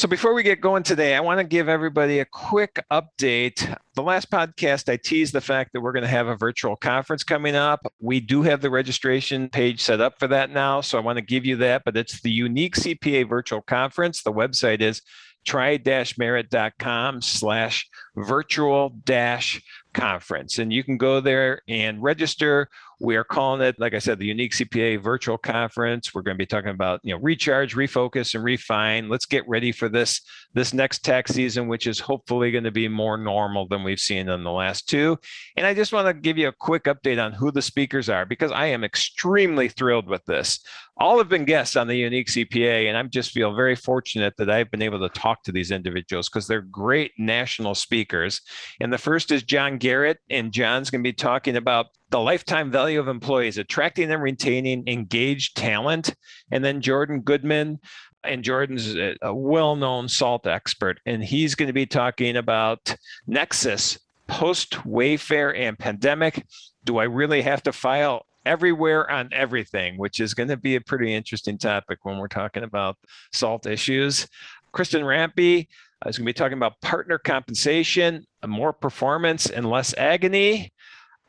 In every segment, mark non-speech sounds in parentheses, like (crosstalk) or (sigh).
So, before we get going today, I want to give everybody a quick update. The last podcast, I teased the fact that we're going to have a virtual conference coming up. We do have the registration page set up for that now. So, I want to give you that, but it's the Unique CPA Virtual Conference. The website is tri-merit.com slash virtual dash conference and you can go there and register we are calling it like i said the unique cpa virtual conference. We're going to be talking about you know recharge refocus and refine. Let's get ready for this this next tax season which is hopefully going to be more normal than we've seen in the last two. And i just want to give you a quick update on who the speakers are because i am extremely thrilled with this. All have been guests on the unique cpa and i just feel very fortunate that i've been able to talk to these individuals because they're great national speakers. And the first is john garrett and john's going to be talking about the lifetime value of employees, attracting and retaining engaged talent. And then Jordan Goodman, and Jordan's a well known SALT expert, and he's going to be talking about Nexus post Wayfair and pandemic. Do I really have to file everywhere on everything, which is going to be a pretty interesting topic when we're talking about SALT issues. Kristen Rampe uh, is going to be talking about partner compensation, more performance, and less agony.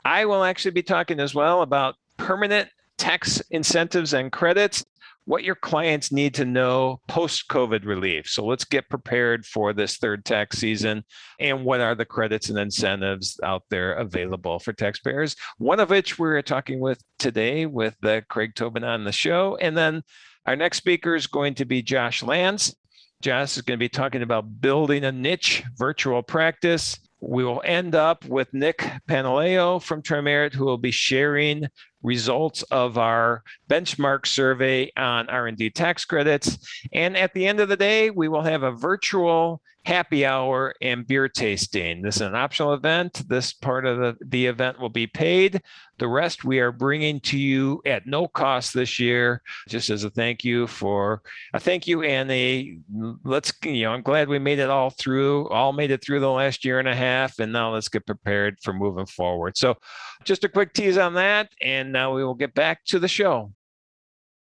I will actually be talking as well about permanent tax incentives and credits, what your clients need to know post COVID relief. So let's get prepared for this third tax season and what are the credits and incentives out there available for taxpayers. One of which we're talking with today with uh, Craig Tobin on the show. And then our next speaker is going to be Josh Lance. Josh is going to be talking about building a niche virtual practice we will end up with Nick Panaleo from Tri-Merit, who will be sharing results of our benchmark survey on R&D tax credits. And at the end of the day, we will have a virtual happy hour and beer tasting. This is an optional event. This part of the, the event will be paid. The rest we are bringing to you at no cost this year, just as a thank you for a thank you and a let's, you know, I'm glad we made it all through, all made it through the last year and a half. And now let's get prepared for moving forward. So just a quick tease on that. And now we will get back to the show.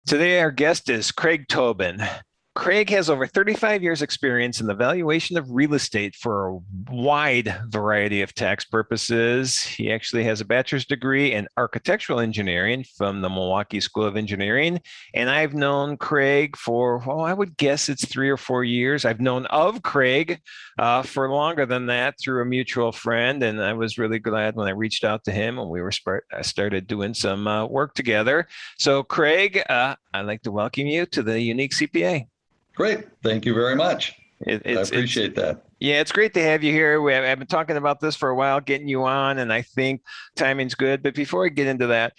Today, our guest is Craig Tobin. Craig has over 35 years experience in the valuation of real estate for a wide variety of tax purposes. He actually has a bachelor's degree in architectural engineering from the Milwaukee School of Engineering. And I've known Craig for, well, I would guess it's three or four years. I've known of Craig uh, for longer than that through a mutual friend. And I was really glad when I reached out to him and we were start, started doing some uh, work together. So, Craig, uh, I'd like to welcome you to the Unique CPA. Great. Thank you very much. It, I appreciate that. Yeah, it's great to have you here. We have, I've been talking about this for a while, getting you on, and I think timing's good. But before I get into that,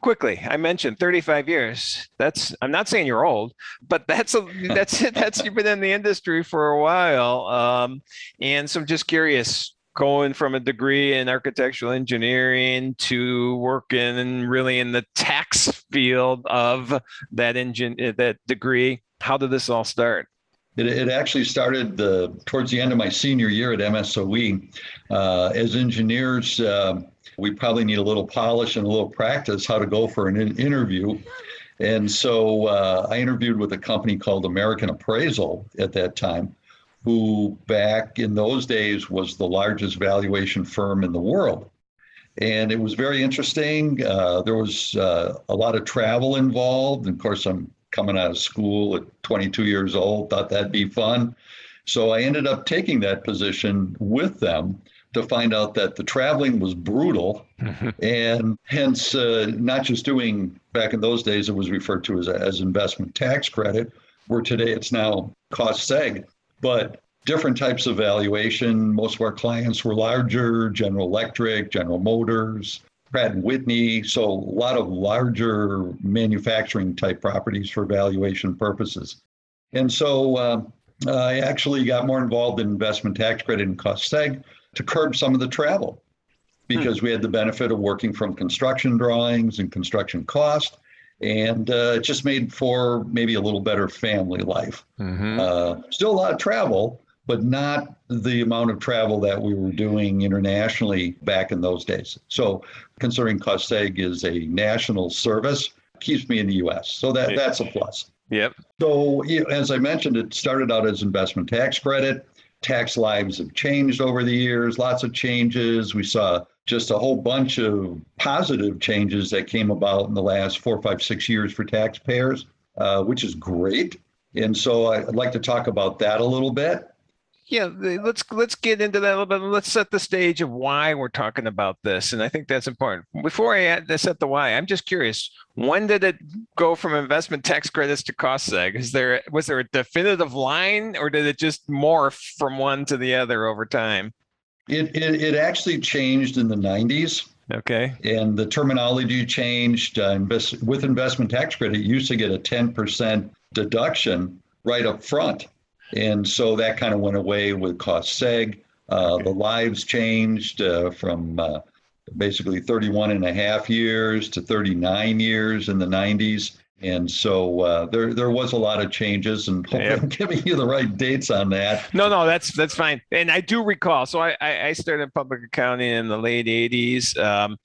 quickly, I mentioned 35 years. That's I'm not saying you're old, but that's a, (laughs) that's it. That's you've been in the industry for a while. Um, and so I'm just curious, going from a degree in architectural engineering to working really in the tax field of that engine that degree how did this all start? It, it actually started the, towards the end of my senior year at MSOE. Uh, as engineers, uh, we probably need a little polish and a little practice how to go for an in- interview. And so uh, I interviewed with a company called American Appraisal at that time, who back in those days was the largest valuation firm in the world. And it was very interesting. Uh, there was uh, a lot of travel involved. And of course, I'm coming out of school at 22 years old, thought that'd be fun. So I ended up taking that position with them to find out that the traveling was brutal (laughs) and hence uh, not just doing back in those days it was referred to as, as investment tax credit where today it's now cost seg but different types of valuation most of our clients were larger general electric general motors Pratt and Whitney, so a lot of larger manufacturing type properties for valuation purposes. And so uh, I actually got more involved in investment tax credit and cost seg to curb some of the travel. because we had the benefit of working from construction drawings and construction cost. And uh, it just made for maybe a little better family life. Mhm. Uh, still a lot of travel, but not the amount of travel that we were doing internationally back in those days. So, considering cost seg is a national service, keeps me in the US. So, that, that's a plus. Yep. So, as I mentioned, it started out as investment tax credit. Tax lives have changed over the years, lots of changes. We saw just a whole bunch of positive changes that came about in the last four, five, six years for taxpayers, uh, which is great. And so I'd like to talk about that a little bit. Yeah, let's let's get into that a little bit. Let's set the stage of why we're talking about this, and I think that's important. Before I add, set the why, I'm just curious. When did it go from investment tax credits to cost seg? Is there was there a definitive line, or did it just morph from one to the other over time? It, it, it actually changed in the 90s. Okay. and the terminology changed. Uh, invest, with investment tax credit, you used to get a 10% deduction right up front. And so that kind of went away with cost seg. Uh, the lives changed uh, from uh, basically 31 and a half years to 39 years in the 90s. And so uh, there, there was a lot of changes, and hopefully Yep. (laughs) I'm giving you the right dates on that. No, no, that's that's fine. And I do recall. So I I I started public accounting in the late '80s, um,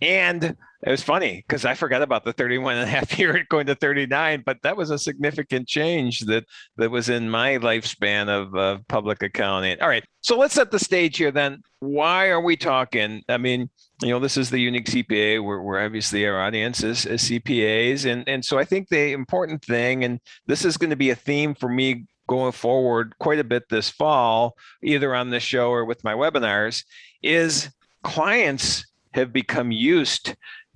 and it was funny because I forgot about the 31 and a half (laughs) year going to 39, but that was a significant change that that was in my lifespan of uh, public accounting. All right, so let's set the stage here. Then, why are we talking? I mean, you know, this is the unique CPA. We're, we're obviously our audience is, is CPAs, and and so I think the important thing, and this is going to be a theme for me going forward quite a bit this fall, either on this show or with my webinars, is clients have become used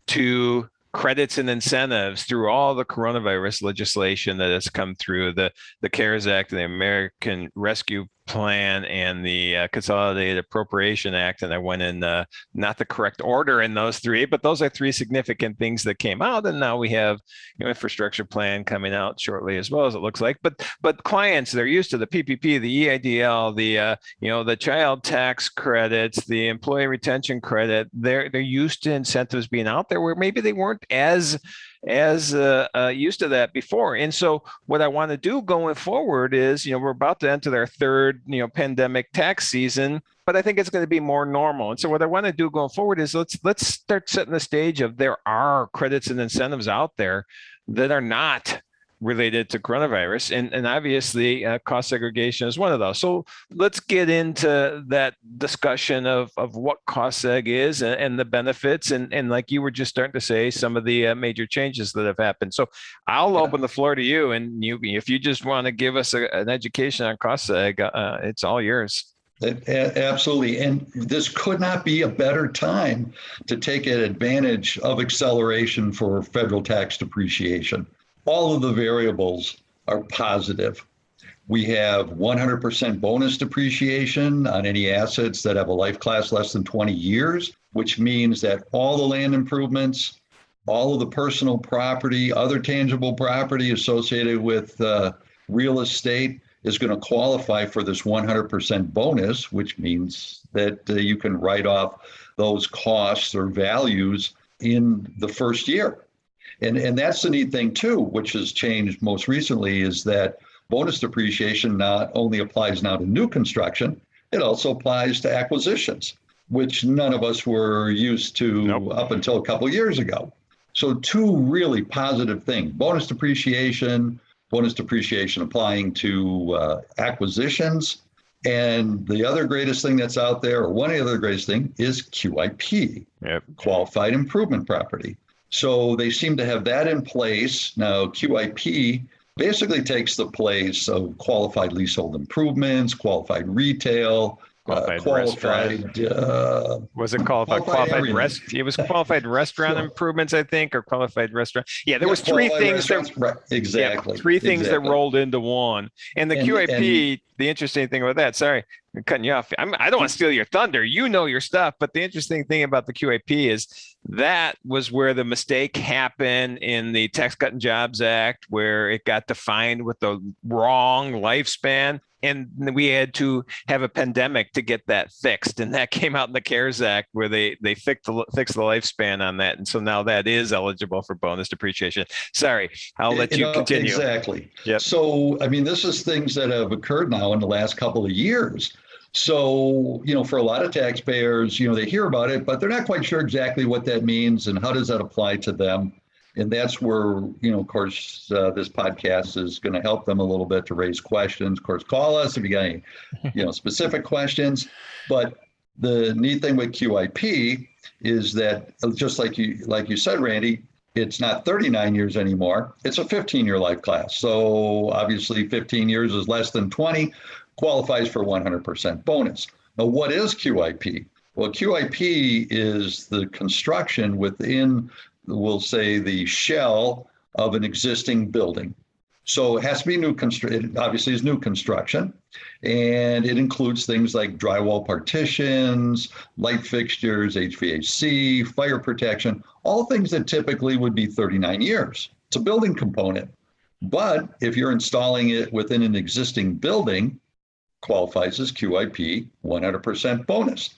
to credits and incentives through all the coronavirus legislation that has come through the the CARES Act, the American Rescue Plan, and the uh, Consolidated Appropriation Act. And I went in uh, not the correct order in those three, but those are three significant things that came out. And now we have you know, infrastructure plan coming out shortly as well as it looks like. But but clients they're used to the PPP, the EIDL, the uh, you know the child tax credits, the employee retention credit. They're they're used to incentives being out there where maybe they weren't as as uh, uh, used to that before. And so what I want to do going forward is, you know, we're about to enter our third, you know, pandemic tax season, but I think it's going to be more normal. And so what I want to do going forward is let's let's start setting the stage of there are credits and incentives out there that are not related to coronavirus and and obviously uh, cost segregation is one of those so let's get into that discussion of of what cost seg is and, and the benefits and and like you were just starting to say some of the uh, major changes that have happened so i'll Yeah. open the floor to you and you if you just want to give us a, an education on cost seg uh, it's all yours Absolutely. And this could not be a better time to take advantage of acceleration for federal tax depreciation. All of the variables are positive. We have 100% bonus depreciation on any assets that have a life class less than 20 years, which means that all the land improvements, all of the personal property, other tangible property associated with uh, real estate is going to qualify for this 100% bonus, which means that uh, you can write off those costs or values in the first year. And, and that's the neat thing too, which has changed most recently is that bonus depreciation not only applies now to new construction, it also applies to acquisitions, which none of us were used to Nope. up until a couple years ago. So two really positive things, bonus depreciation, bonus depreciation applying to uh, acquisitions. And the other greatest thing that's out there, or one of the other greatest thing, is QIP, yep qualified improvement property. So they seem to have that in place. Now, QIP basically takes the place of qualified leasehold improvements, qualified retail, uh, Qualified qualified uh, was it qualified Qualified qualified rest it was qualified (laughs) restaurant Sure. improvements i think or qualified restaurant yeah there yeah, was three things that right, exactly. Yeah, three things exactly. that rolled into one. And the And- QIP, the interesting thing about that, sorry, I'm cutting you off. I'm, I don't want to steal your thunder. You know your stuff. But the interesting thing about the QIP is that was where the mistake happened in the Tax Cut and Jobs Act, where it got defined with the wrong lifespan. And we had to have a pandemic to get that fixed and that (laughs) came out in the cares act where they they fixed the fixed the lifespan on that and so now that is eligible for bonus depreciation sorry i'll eh, let you, know, continue Exactly. Yep. So, I mean, this is things that have occurred now in the last couple of years. So, you know, for a lot of taxpayers, you know, they hear about it, but they're not quite sure exactly what that means and how does that apply to them. And that's where, you know, of course, uh, this podcast is going to help them a little bit to raise questions. Of course, call us if you got any, (laughs) you know, specific questions. But the neat thing with QIP is that just like you like you said, Randy, it's not 39 years anymore. It's a 15 year life class. So obviously 15 years is less than 20, qualifies for 100% bonus. Now, what is QIP? Well, QIP is the construction within, we'll say, the shell of an existing building. So it has to be new construction. It obviously is new construction, and it includes things like drywall partitions, light fixtures, HVAC, fire protection, all things that typically would be 39 years. It's a building component. But if you're installing it within an existing building, qualifies as QIP 100% bonus.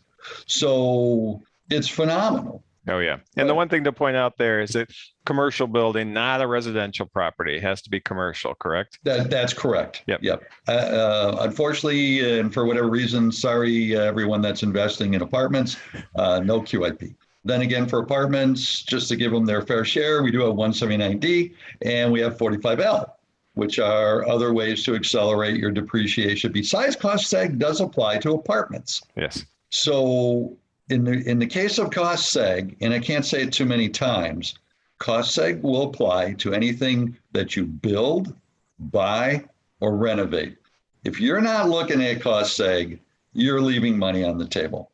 So it's phenomenal. Oh yeah. And the one thing to point out there is that commercial building, not a residential property. It has to be commercial, correct? That that's correct. Yep. Yep. Uh, uh, unfortunately, and for whatever reason, sorry, uh, everyone that's investing in apartments, uh, no QIP. Then again, for apartments, just to give them their fair share, we do have 179D and we have 45L, which are other ways to accelerate your depreciation. Besides, cost seg does apply to apartments. Yes. So in the in the case of cost seg, and I can't say it too many times, cost seg will apply to anything that you build, buy, or renovate. If you're not looking at cost seg, you're leaving money on the table.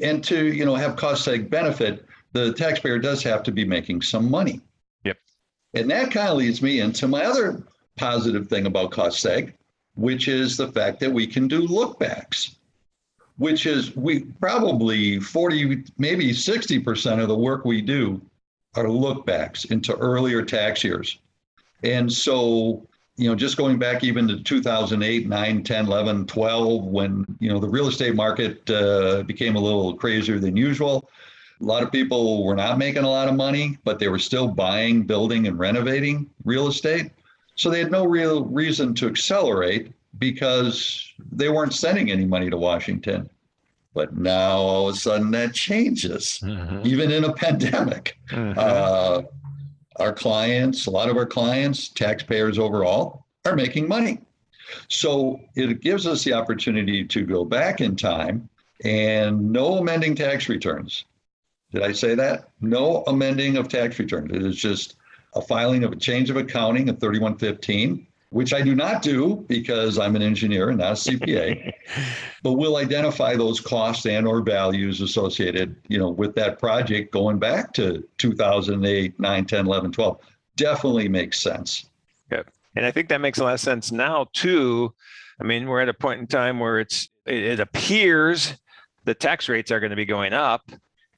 And to you know have cost seg benefit, the taxpayer does have to be making some money. Yep. And that kind of leads me into my other positive thing about cost seg, which is the fact that we can do lookbacks which is we probably 40, maybe 60% of the work we do are lookbacks into earlier tax years. And so, you know, just going back even to 2008, 9, 10, 11, 12, when, you know, the real estate market uh, became a little crazier than usual. A lot of people were not making a lot of money, but they were still buying, building, and renovating real estate. So they had no real reason to accelerate because they weren't sending any money to Washington. But now all of a sudden that changes, Mhm. even in a pandemic. Mhm. Uh, our clients, a lot of our clients, taxpayers overall, are making money. So it gives us the opportunity to go back in time and no amending tax returns. Did I say that? No amending of tax returns. It is just a filing of a change of accounting of 3115, which I do not do because I'm an engineer and not a CPA, (laughs) but we'll identify those costs and or values associated, you know, with that project going back to 2008, 9, 10, 11, 12. Definitely makes sense. And I think that makes a lot of sense now too. I mean, we're at a point in time where it's it, it appears the tax rates are going to be going up.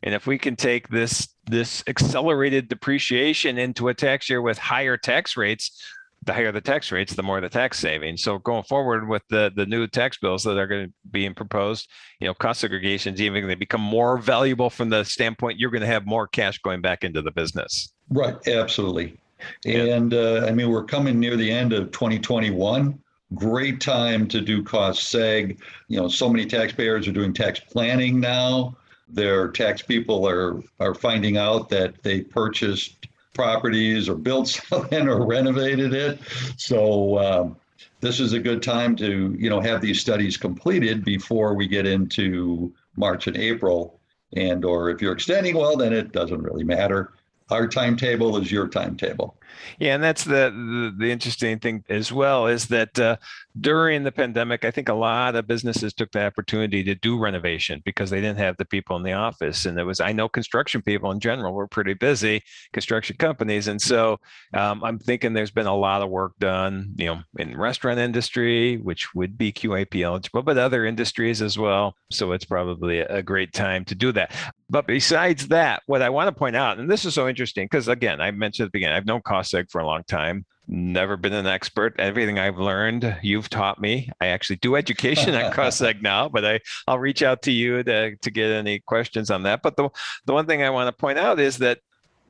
And if we can take this this accelerated depreciation into a tax year with higher tax rates, the higher the tax rates, the more the tax savings. So going forward with the the new tax bills that are going to be proposed, you know, cost segregations even they become more valuable from the standpoint you're going to have more cash going back into the business. Right, absolutely. And uh, I mean, we're coming near the end of 2021. Great time to do cost seg. You know, so many taxpayers are doing tax planning now. Their tax people are are finding out that they purchased properties or built (laughs) something or renovated it. So um, this is a good time to you know have these studies completed before we get into March and April. And or if you're extending, well, then it doesn't really matter our timetable is your timetable. Yeah, and that's the, the the, interesting thing as well is that uh, during the pandemic, I think a lot of businesses took the opportunity to do renovation because they didn't have the people in the office, and it was I know construction people in general were pretty busy, construction companies, and so um, I'm thinking there's been a lot of work done, you know, in restaurant industry, which would be QIP eligible, but other industries as well. So it's probably a great time to do that. But besides that, what I want to point out, and this is so interesting because again, I mentioned at the beginning, I've known For a long time. never been an expert. Everything I've learned, you've taught me. I actually do education at (laughs) CostSeg now, but I, I'll reach out to you to, to get any questions on that. But the, the one thing I want to point out is that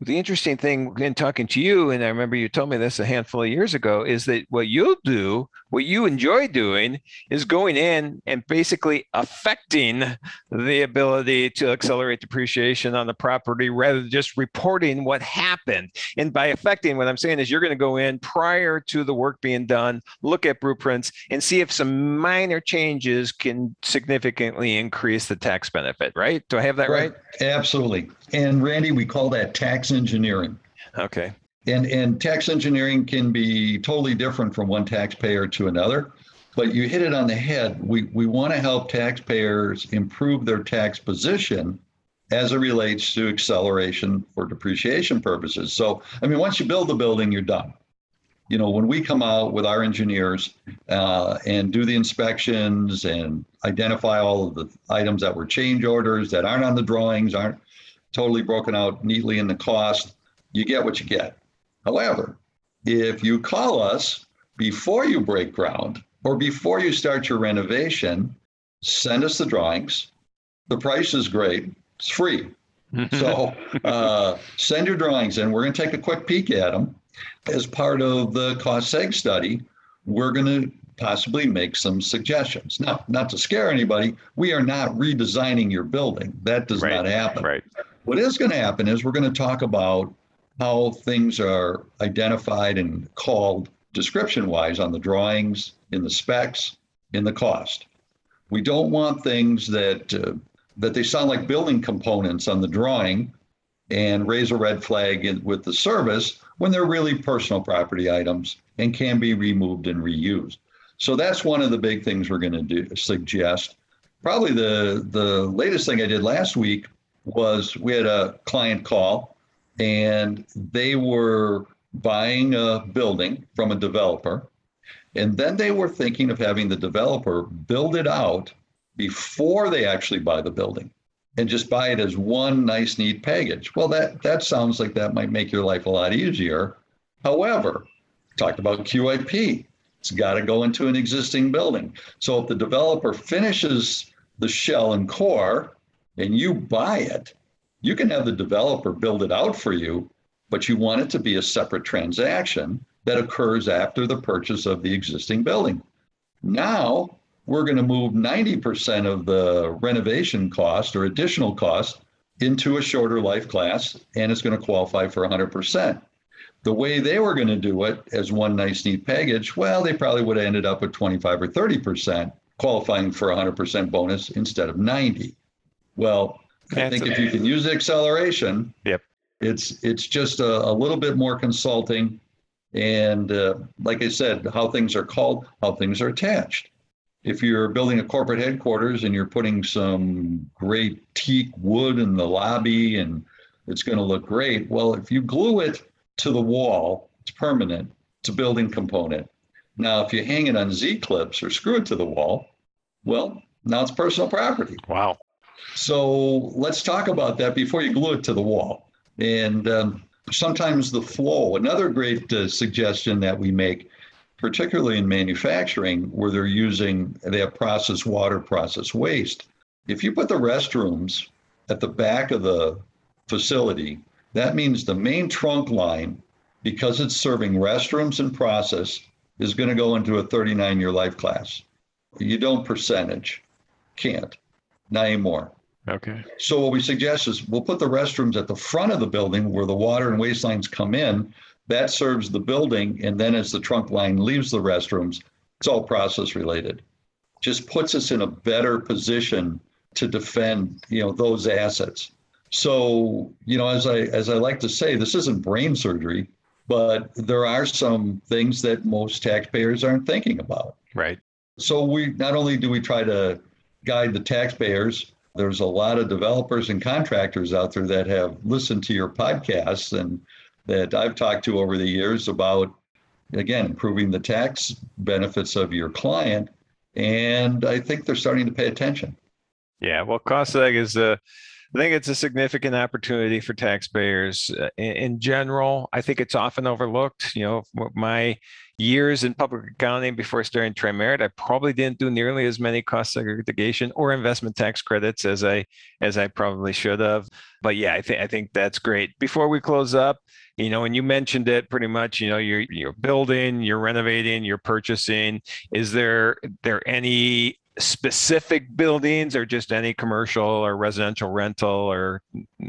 the interesting thing in talking to you, and I remember you told me this a handful of years ago, is that what you'll do, what you enjoy doing, is going in and basically affecting the ability to accelerate depreciation on the property rather than just reporting what happened. And by affecting, what I'm saying is you're going to go in prior to the work being done, look at blueprints, and see if some minor changes can significantly increase the tax benefit, right? Do I have that right? right? Absolutely. And Randy, we call that tax engineering. Okay. And and tax engineering can be totally different from one taxpayer to another. But you hit it on the head. We we want to help taxpayers improve their tax position as it relates to acceleration for depreciation purposes. So I mean, once you build the building, you're done. You know, when we come out with our engineers uh, and do the inspections and identify all of the items that were change orders that aren't on the drawings, aren't totally broken out neatly in the cost, you get what you get. However, if you call us before you break ground or before you start your renovation, send us the drawings. The price is great, it's free. (laughs) so uh, send your drawings in. We're going to take a quick peek at them. As part of the cost seg study, we're going to possibly make some suggestions. Now, not to scare anybody, we are not redesigning your building. That does right, not happen. Right. What is going to happen is we're going to talk about how things are identified and called description wise on the drawings, in the specs, in the cost. We don't want things that uh, that they sound like building components on the drawing and raise a red flag in, with the service when they're really personal property items and can be removed and reused. So that's one of the big things we're going to do suggest. Probably the the latest thing I did last week was we had a client call and they were buying a building from a developer. And then they were thinking of having the developer build it out before they actually buy the building and just buy it as one nice, neat package. Well, that, that sounds like that might make your life a lot easier. However, talked about QIP. It's got to go into an existing building. So if the developer finishes the shell and core and you buy it, you can have the developer build it out for you, but you want it to be a separate transaction that occurs after the purchase of the existing building. Now, we're going to move 90% of the renovation cost or additional cost into a shorter life class, and it's going to qualify for 100%. The way they were going to do it as one nice, neat package, well, they probably would have ended up with 25 or 30% qualifying for 100% bonus instead of 90. Well, I think if you can use the acceleration, yep, it's it's just a, a little bit more consulting, and uh, like I said, how things are called, how things are attached. If you're building a corporate headquarters and you're putting some great teak wood in the lobby and it's going to look great, well, if you glue it to the wall, it's permanent. It's a building component. Now, if you hang it on Z clips or screw it to the wall, well, now it's personal property. Wow. So let's talk about that before you glue it to the wall. And um, sometimes the flow, another great uh, suggestion that we make, particularly in manufacturing, where they're using, they have processed water, process waste. If you put the restrooms at the back of the facility, that means the main trunk line, because it's serving restrooms and process, is going to go into a 39 year life class. You don't percentage, can't not anymore. Okay. So what we suggest is we'll put the restrooms at the front of the building where the water and waste lines come in. That serves the building, and then as the trunk line leaves the restrooms, it's all process related. Just puts us in a better position to defend, you know, those assets. So, you know, as I as I like to say, this isn't brain surgery, but there are some things that most taxpayers aren't thinking about. Right. So we not only do we try to guide the taxpayers. There's a lot of developers and contractors out there that have listened to your podcasts and that I've talked to over the years about, again, improving the tax benefits of your client. And I think they're starting to pay attention. Yeah, well, CostSeg is a I think it's a significant opportunity for taxpayers uh, in, in general. I think it's often overlooked. You know, my years in public accounting before starting Tri-Merit, I probably didn't do nearly as many cost segregation or investment tax credits as I as I probably should have. But yeah, I think I think that's great. Before we close up, you know, and you mentioned it pretty much. You know, you're you're building, you're renovating, you're purchasing. Is there there any specific buildings or just any commercial or residential rental or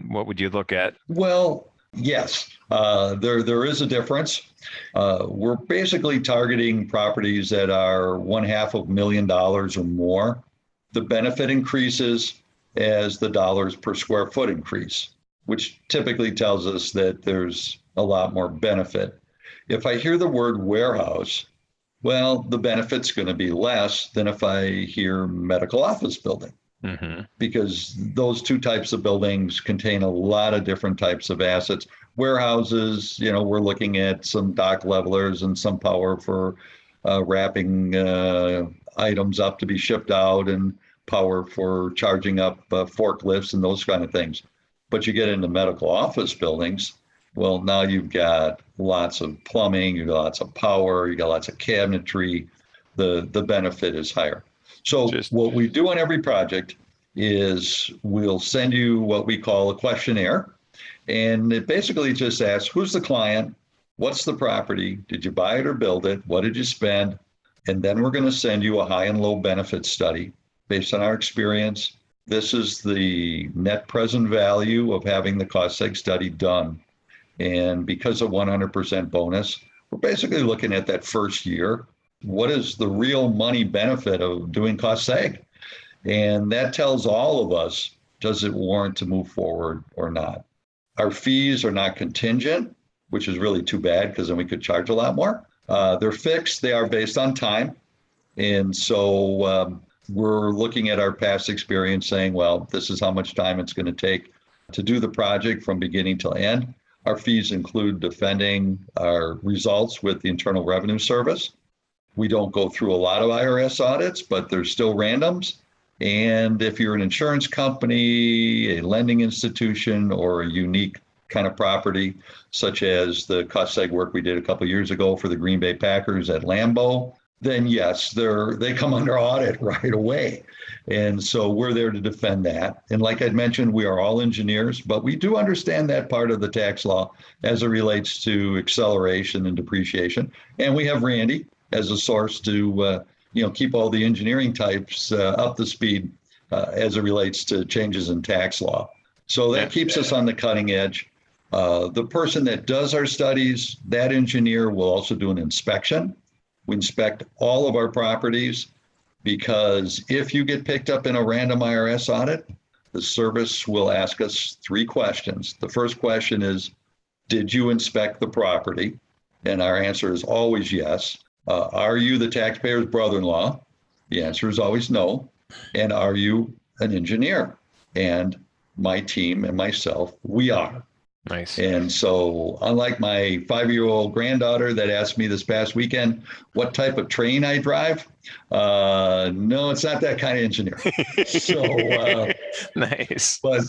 what would you look at? Well, yes, uh, there there is a difference. Uh, we're basically targeting properties that are one half of a million dollars or more. The benefit increases as the dollars per square foot increase, which typically tells us that there's a lot more benefit. If I hear the word warehouse, well, the benefit's going to be less than if I hear medical office building Mm-hmm. because those two types of buildings contain a lot of different types of assets. Warehouses, you know, we're looking at some dock levelers and some power for uh, wrapping uh, items up to be shipped out and power for charging up uh, forklifts and those kind of things. But you get into medical office buildings, well, now you've got lots of plumbing, you've got lots of power, you got lots of cabinetry. The the benefit is higher. So Just- what we do on every project is we'll send you what we call a questionnaire. And it basically just asks who's the client? What's the property? Did you buy it or build it? What did you spend? And then we're going to send you a high and low benefit study based on our experience. This is the net present value of having the cost seg study done. And because of 100% bonus, we're basically looking at that first year. What is the real money benefit of doing cost seg? And that tells all of us does it warrant to move forward or not? Our fees are not contingent, which is really too bad because then we could charge a lot more. Uh, they're fixed, they are based on time. And so um, we're looking at our past experience saying, well, this is how much time it's going to take to do the project from beginning till end. Our fees include defending our results with the Internal Revenue Service. We don't go through a lot of IRS audits, but there's still randoms. And if you're an insurance company, a lending institution, or a unique kind of property, such as the cost seg work we did a couple years ago for the Green Bay Packers at Lambeau, then yes, they're they come (laughs) under audit right away. And so we're there to defend that. And like I'd mentioned, we are all engineers, but we do understand that part of the tax law as it relates to acceleration and depreciation. And we have Randy as a source to uh, you know keep all the engineering types uh, up to speed uh, as it relates to changes in tax law. So that keeps us on the cutting edge. Uh, the person that does our studies, that engineer will also do an inspection. We inspect all of our properties because if you get picked up in a random IRS audit, the service will ask us three questions. The first question is, did you inspect the property? And our answer is always yes. Uh, are you the taxpayer's brother-in-law? The answer is always no. And are you an engineer? And my team and myself, we are. Nice. And so, unlike my five year old granddaughter that asked me this past weekend what type of train I drive, uh, no, it's not that kind of engineer. (laughs) so, uh, nice. but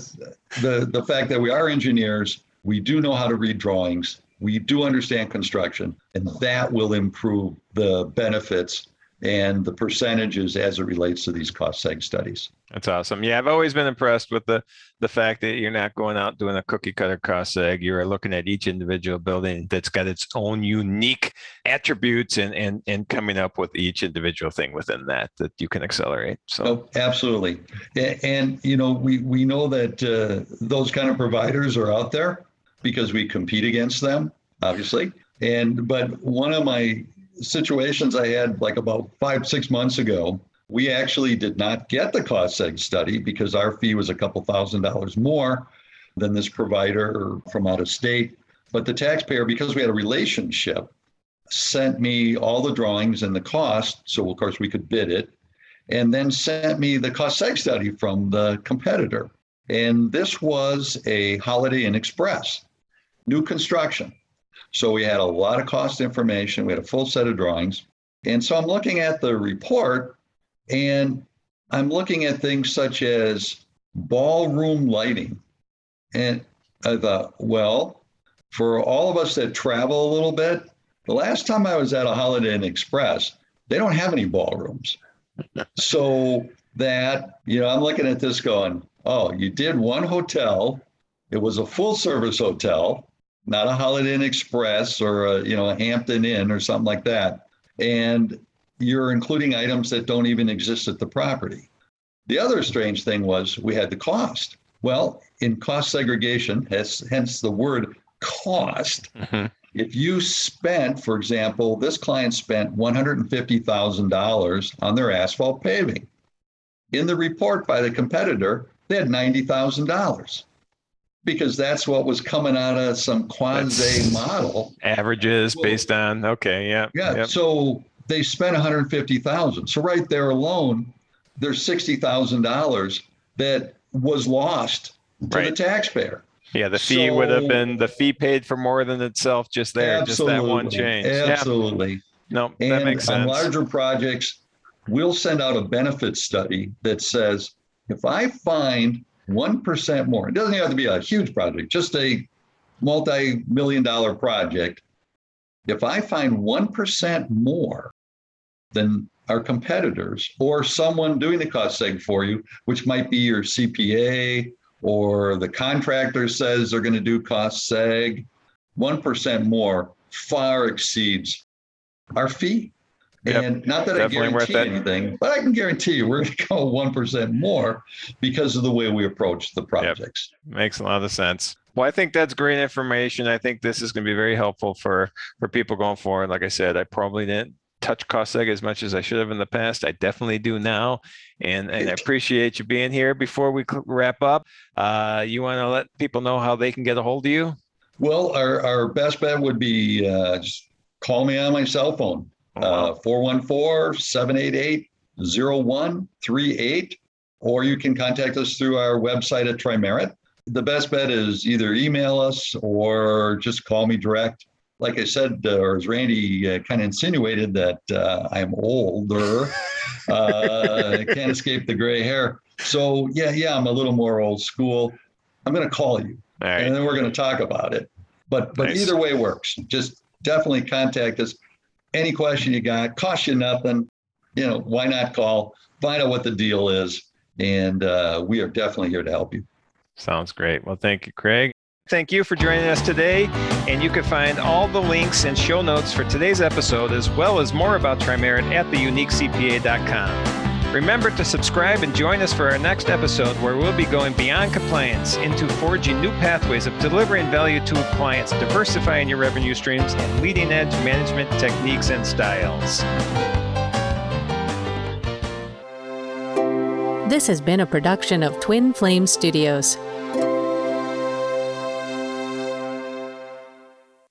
the, the fact that we are engineers, we do know how to read drawings, we do understand construction, and that will improve the benefits and the percentages as it relates to these cost seg studies. That's awesome. Yeah, I've always been impressed with the the fact that you're not going out doing a cookie cutter cost seg. You're looking at each individual building that's got its own unique attributes and and and coming up with each individual thing within that that you can accelerate. So Oh, absolutely. And, you know, we, we know that uh, those kind of providers are out there because we compete against them, obviously. And, but one of my situations I had like about five, six months ago, we actually did not get the cost seg study because our fee was a couple thousand dollars more than this provider from out of state. But the taxpayer, because we had a relationship, sent me all the drawings and the cost. So, of course, we could bid it and then sent me the cost seg study from the competitor. And this was a Holiday Inn Express, new construction. So we had a lot of cost information. We had a full set of drawings. And so I'm looking at the report and I'm looking at things such as ballroom lighting. And I thought, well, for all of us that travel a little bit, the last time I was at a Holiday Inn Express, they don't have any ballrooms. so that, you know, I'm looking at this going, oh, you did one hotel. It was a full service hotel, not a Holiday Inn Express or a, you know, a Hampton Inn or something like that. And you're including items that don't even exist at the property. The other strange thing was we had the cost. Well, in cost segregation, hence, the word cost, Mhm. if you spent, for example, this client spent $150,000 on their asphalt paving. In the report by the competitor, they had $90,000 because that's what was coming out of some That's- model. Averages Well- based on, okay, yeah. Yeah, yep. so they spent 150,000. So right there alone, there's $60,000 that was lost to the taxpayer. Yeah, the fee would have been, the fee paid for more than itself just there, just that one Absolutely. change. Yeah, Absolutely. no, that And makes on larger projects, we'll send out a benefit study that says, if I find 1% more, it doesn't have to be a huge project, just a multi-million dollar project. If I find 1% more than our competitors or someone doing the cost seg for you, which might be your CPA or the contractor says they're going to do cost seg, 1% more far exceeds our fee. Yep, And not that I definitely worth guarantee anything, but I can guarantee you we're going to go 1% more because of the way we approach the projects. Makes a lot of sense. Well, I think that's great information. I think this is going to be very helpful for for people going forward. Like I said, I probably didn't touch cost seg as much as I should have in the past. I definitely do now, and and I appreciate you being here. Before we wrap up, uh, you want to let people know how they can get a hold of you? Well, our, our best bet would be uh, just call me on my cell phone, 414 788 0138, or you can contact us through our website at Tri-Merit. The best bet is either email us or just call me direct. Like I said, uh, or as Randy uh, kind of insinuated, that uh, I'm older, uh, can't escape the gray hair. So, yeah, yeah, I'm a little more old school. I'm going to call you right. and then we're going to talk about it. But but Nice. either way works. Just definitely contact us. Any question you got, cost you nothing. You know, why not call? Find out what the deal is, and uh, we are definitely here to help you. Sounds great. Well, thank you, Craig. Thank you for joining us today. And you can find all the links and show notes for today's episode, as well as more about Tri-Merit at theuniquecpa.com. Remember to subscribe and join us for our next episode, where we'll be going beyond compliance into forging new pathways of delivering value to clients, diversifying your revenue streams, and leading edge management techniques and styles. This has been a production of Twin Flame Studios.